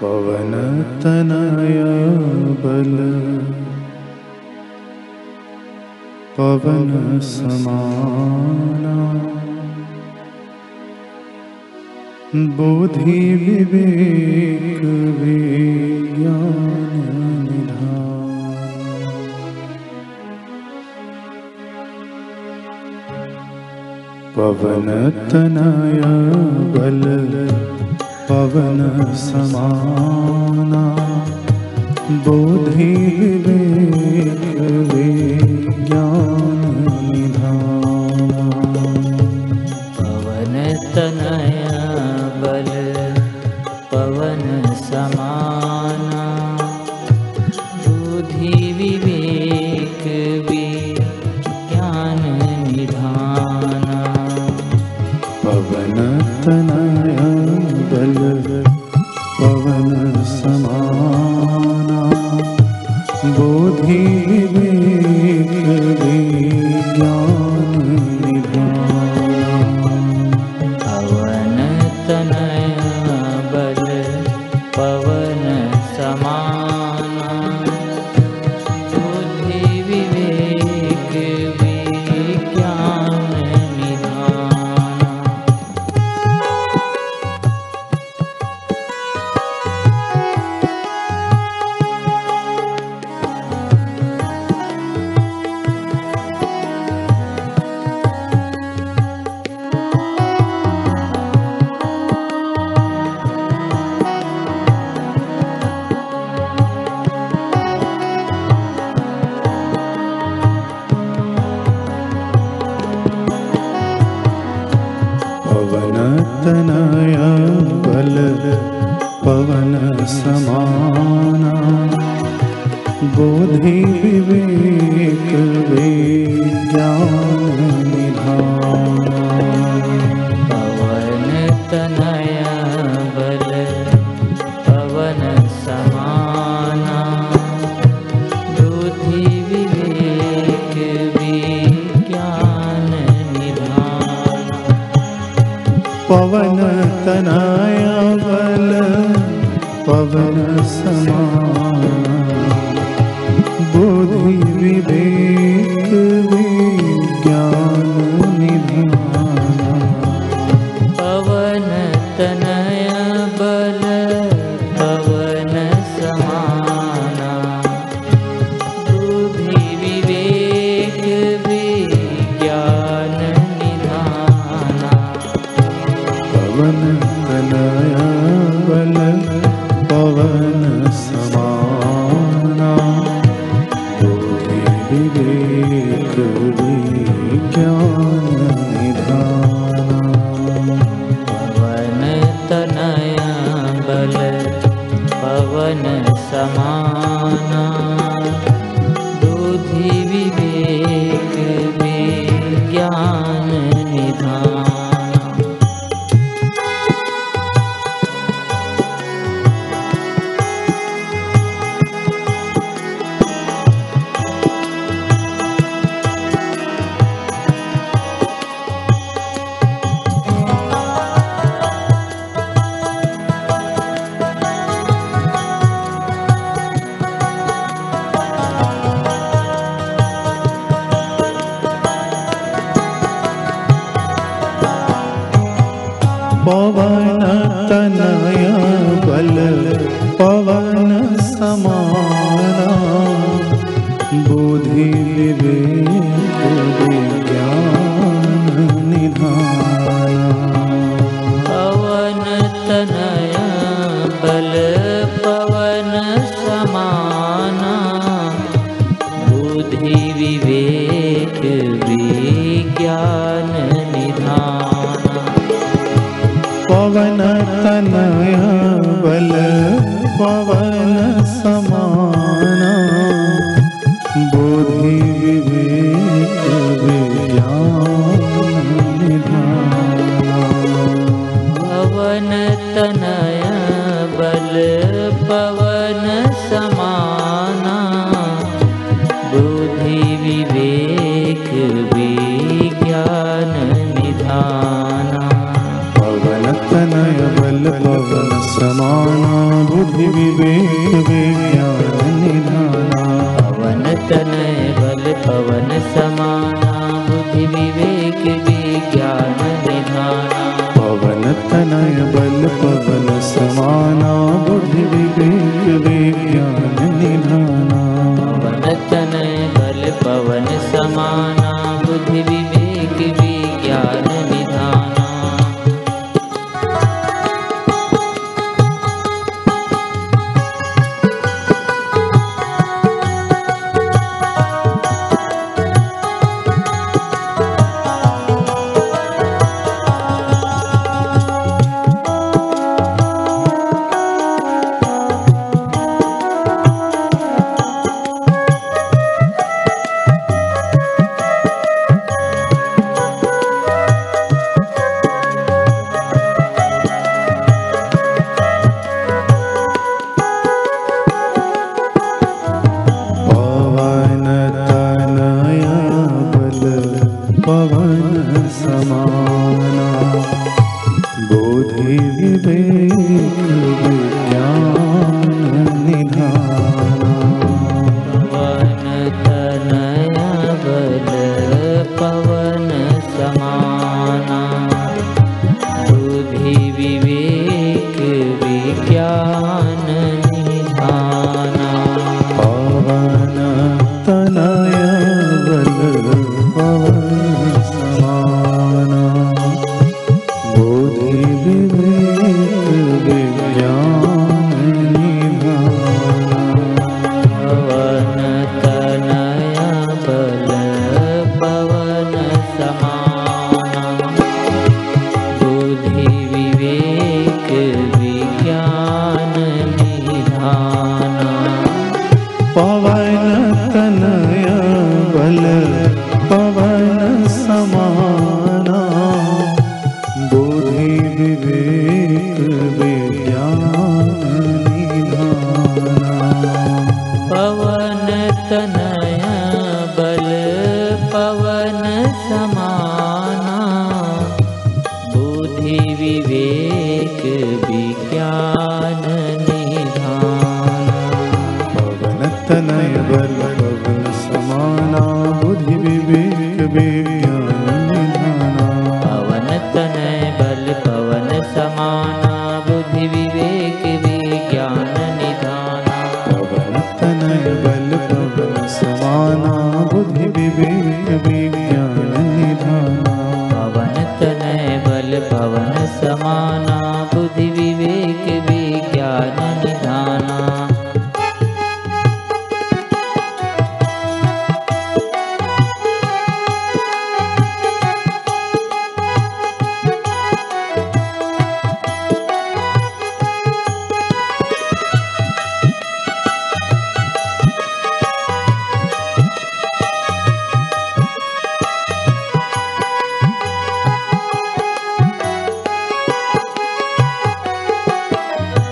पवनतनय बल। पवन समा बोधि विवेकविज्ञाननिधान पवन तनया बल। पवन समाना बोधि बुद्धि बल पवन समाना। बोधि विवेक विज्ञान। पवन तनाया बल पवन समान। बुद्धि विवेक विज्ञान निधि। पवनया बल पवन समा बुधि निधया पवन तनया बल पवन समा बुद्धि विवेक विज्ञान